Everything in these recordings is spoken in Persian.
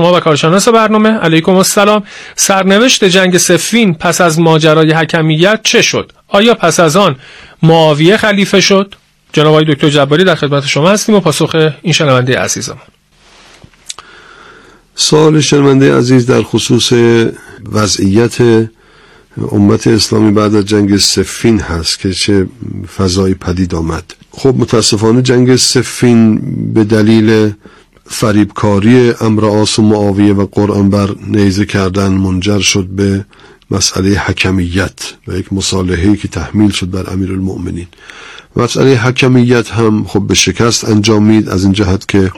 شما و کارشناس برنامه. علیکم السلام. سرنوشت جنگ سفین پس از ماجرای حکمیت چه شد؟ آیا پس از آن معاویه خلیفه شد؟ جناب آقای دکتر جباری در خدمت شما هستیم و پاسخ این شنونده عزیزمون. سوال شنونده عزیز در خصوص وضعیت امت اسلامی بعد از جنگ سفین هست که چه فضایی پدید آمد. خب متاسفانه جنگ سفین به دلیل فریبکاری امر آس و معاویه و قرآن بر نیزه کردن منجر شد به مسئله حکمیت و یک مصالحه که تحمیل شد بر امیر المؤمنین مسئله حکمیت هم خب به شکست انجامید از این جهت که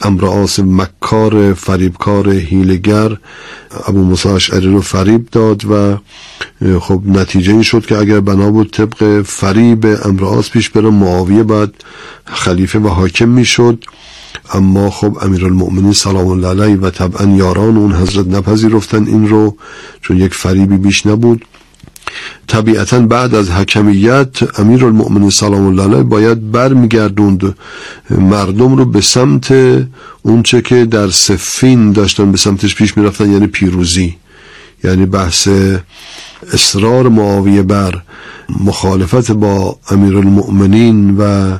امرآس مکار فریبکار هیلگر ابو موسی اشعری رو فریب داد و خب نتیجه این شد که اگر بنا بود طبق فریب امرآس پیش بره معاویه بعد خلیفه و حاکم می‌شد. اما خب امیرالمؤمنین سلام الله علیه و طبعا یاران اون حضرت نپذیرفتن این رو چون یک فریبی بیش نبود. طبیعتا بعد از حکمیت امیر المؤمن سلام الله علیه باید برمیگردوند. مردم رو به سمت اونچه که در سفین داشتن به سمتش پیش می‌رفتن یعنی پیروزی. یعنی بحث اصرار معاویه بر مخالفت با امیر المؤمنین و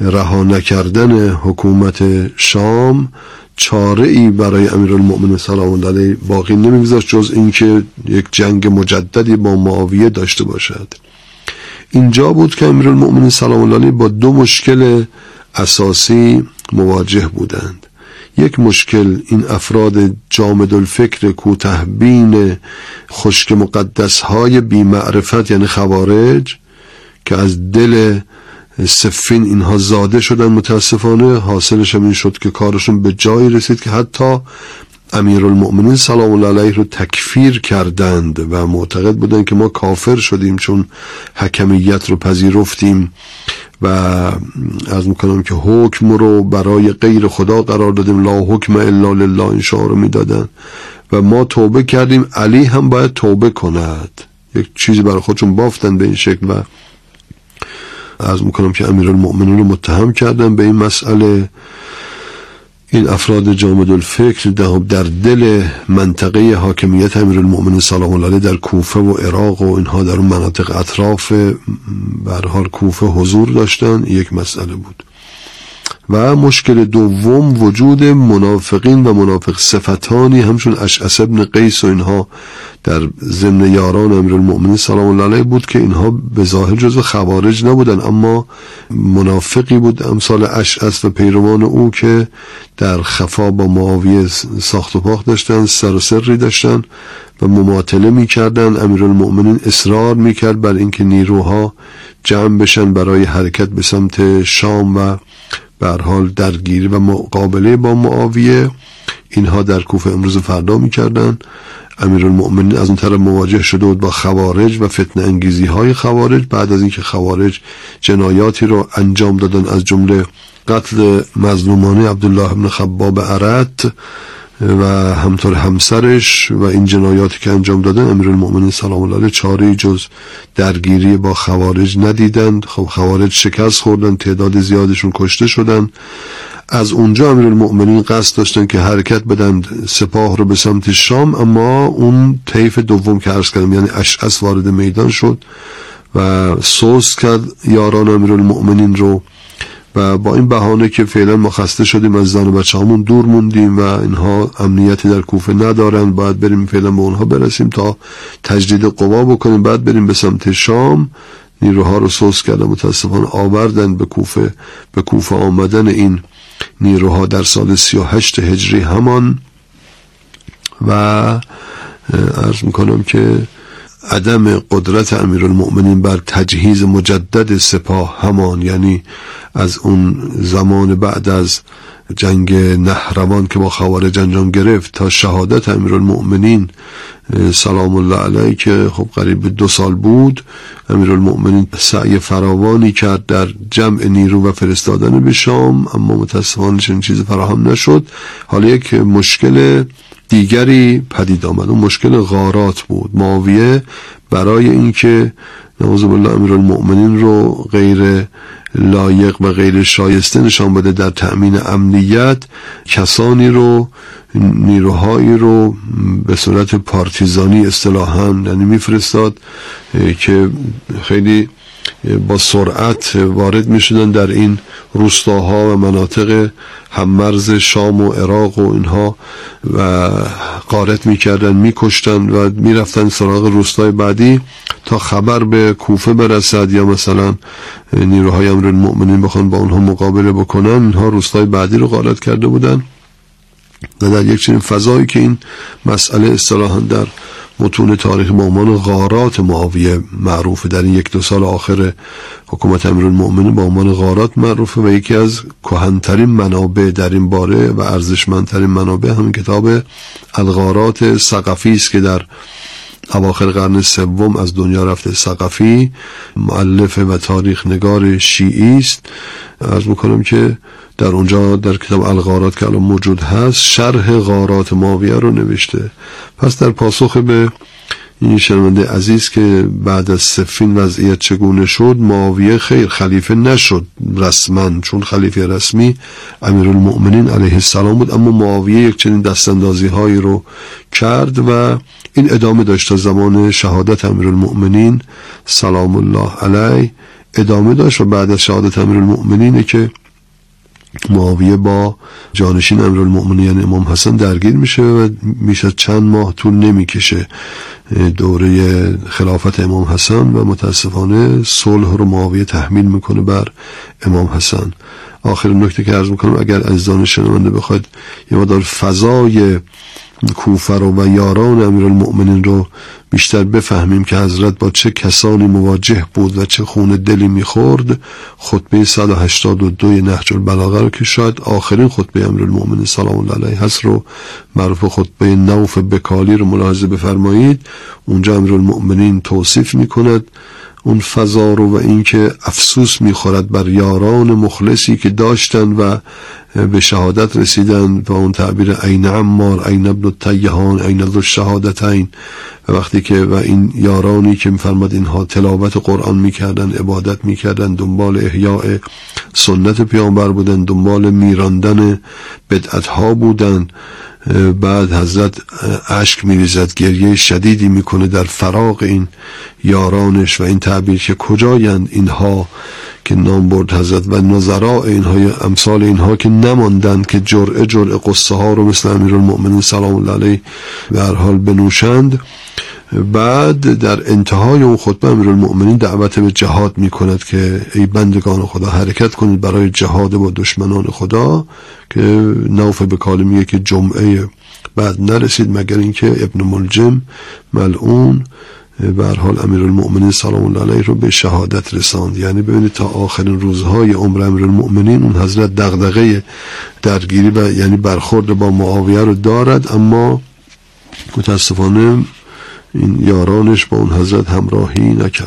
رها نکردن حکومت شام چاره ای برای امیرالمؤمنین سلام الله علیه باقی نمیگذاشت جز اینکه یک جنگ مجددی با معاویه داشته باشد. اینجا بود که امیرالمؤمنین سلام الله علیه با دو مشکل اساسی مواجه بودند. یک مشکل این افراد جامد الفکر کوتهبین خشک مقدس های بیمعرفت یعنی خوارج که از دل سفین اینها زاده شدن متاسفانه. حاصلش هم این شد که کارشون به جایی رسید که حتی المؤمنین سلام الله علیه رو تکفیر کردند و معتقد بودن که ما کافر شدیم چون حکمیت رو پذیرفتیم و از می‌کنم که حکم رو برای غیر خدا قرار دادیم. لا حکم الا لله این شعار رو می‌دادن و ما توبه کردیم. علی هم باید توبه کند. یک چیزی برای خودشون بافتن به این شکل و از می‌کنم که امیر المؤمنین رو متهم کردن به این مسئله. این افراد جامد الفکر در دل منطقه حاکمیت امیر المؤمنین سلام الله در کوفه و عراق و اینها در مناطق اطراف حال کوفه حضور داشتن. یک مسئله بود. و مشکل دوم وجود منافقین و منافق صفتانی همچون اشعث ابن قیس و اینها در ضمن یاران المؤمنین سلام الله علیه بود که اینها به ظاهر جزو خوارج نبودن اما منافقی بود امثال اشعث و پیروان او که در خفا با معاویه ساخت و پاخت داشتن سر و سری داشتن و مماطله می‌کردن. المؤمنین اصرار می‌کرد بر اینکه نیروها جمع بشن برای حرکت به سمت شام و بر حال درگیری و مقابله با معاویه. اینها در کوفه امروز فردا می‌کردن. المؤمنین از اون طرف مواجه شده بود با خوارج و فتن انگیزی های خوارج. بعد از اینکه خوارج جنایاتی رو انجام دادن از جمله قتل مظلومانه عبدالله ابن خباب عرد و همطور همسرش و این جنایاتی که انجام دادن امیر المؤمنین سلام الله علیه چاره جز درگیری با خوارج ندیدند. خب خوارج شکست خوردن تعداد زیادشون کشته شدن. از اونجا امیر المؤمنین قصد داشتن که حرکت بدن سپاه رو به سمت شام اما اون طیف دوم که عرض کردم یعنی اشعس وارد میدان شد و سوس کرد یاران امیر المؤمنین رو. و با این بهانه که فعلا ما خسته شدیم از زن و بچه همون دور موندیم و اینها امنیتی در کوفه ندارن. باید بریم فعلا به اونها برسیم تا تجدید قوا بکنیم. بعد بریم به سمت شام. نیروها رو سوس کردن. متاسفانه آوردن به کوفه به کوفه آمدن این نیروها در سال 38 هجری همان. و ارز می‌کنم که عدم قدرت المؤمنین بر تجهیز مجدد سپاه همان یعنی از اون زمان بعد از جنگ نهروان که با خوارج انجام گرفت تا شهادت المؤمنین سلام الله علیه که خب قریب دو سال بود المؤمنین سعی فراوانی کرد در جمع نیرو و فرستادن به شام اما متاسفانه چنین چیز فراهم نشد. حالا یک مشکل دیگری پدید آمد. اون مشکل غارات بود. معاویه برای اینکه نعوذ بالله المؤمنین رو غیر لایق و غیر شایسته نشان بده در تأمین امنیت کسانی رو نیروهایی رو به صورت پارتیزانی اصطلاحا یعنی میفرستاد که خیلی با سرعت وارد می شدن در این روستاها و مناطق هممرز شام و عراق و اینها و قارت می کردن می کشتن و می رفتن سراغ روستای بعدی تا خبر به کوفه برسد یا مثلا نیروهای امر المؤمنین بخوان با اونها مقابله بکنن. اینها روستای بعدی رو قارت کرده بودن و در یک چنین فضایی که این مسئله اصطلاحا در متون تاریخ به عنوان غارات معاویه معروفه در این یک دو سال آخر حکومت امیرالمؤمنین با عنوان غارات معروفه و یکی از کهنترین منابع در این باره و ارزشمندترین منابع همین کتاب الغارات سقفی است که در اواخر قرن سوم از دنیا رفته سقفی معلف و تاریخ نگار شیعی است. از می‌کنم که در اونجا در کتاب الغارات که الان موجود هست شرح غارات ماویه رو نوشته. پس در پاسخ به این شنونده عزیز که بعد از سفین وضعیت چگونه شد معاویه خیر خلیفه نشد رسما چون خلیفه رسمی امیر المؤمنین علیه السلام بود اما معاویه یک چنین دستاندازی هایی رو کرد و این ادامه داشت تا زمان شهادت امیر المؤمنین سلام الله علیه ادامه داشت و بعد از شهادت امیر المؤمنینه که معاویه با جانشین المؤمنین یعنی امام حسن درگیر میشه و میشه چند ماه طول نمی‌کشه. دوره خلافت امام حسن و متاسفانه صلح رو معاویه تحمیل می‌کنه بر امام حسن. آخر نکته که عرض می‌کنم اگر عزیزان شنونده بخواید یه مدار فضای کوفه رو و یاران المؤمنین رو بیشتر بفهمیم که حضرت با چه کسانی مواجه بود و چه خون دلی می‌خورد. خطبه 182 نهج البلاغه رو که شاید آخرین خطبه المؤمنین سلام الله علیه هست رو معروف خطبه نوف بکالی رو ملاحظه بفرمایید. اونجا المؤمنین توصیف می‌کند اون فضا رو و اینکه افسوس می‌خورد بر یاران مخلصی که داشتن و به شهادت رسیدن و اون تعبیر عین عمار عین ابن التیهان عین ذو الشهادتین و وقتی که و این یارانی که میفرماد اینها تلاوت قرآن می‌کردن عبادت می‌کردن دنبال احیاء سنت پیامبر بودن دنبال میراندن بدعت ها بودن بعد حضرت اشک میریزد گریه شدیدی می‌کنه در فراغ این یارانش و این تعبیر که کجایند اینها که نام برد حضرت و نظراء اینها امثال اینها که نماندند که جرعه جرعه قصه ها رو مثل امیر المؤمنین سلام الله علیه به حال بنوشند. بعد در انتهای اون خطبه امیر المؤمنین دعوت به جهاد می کند که ای بندگان خدا حرکت کنید برای جهاد با دشمنان خدا که نوف به کالمیه که جمعه بعد نرسید مگر اینکه ابن ملجم ملعون به حال امیر المؤمنین سلام الله علیه رو به شهادت رساند. یعنی ببینید تا آخرین روزهای عمر المؤمنین اون حضرت دغدغه درگیری و یعنی برخورد با معاویه رو دارد اما متاسفانه این یارانش با اون حضرت همراهی نکرد.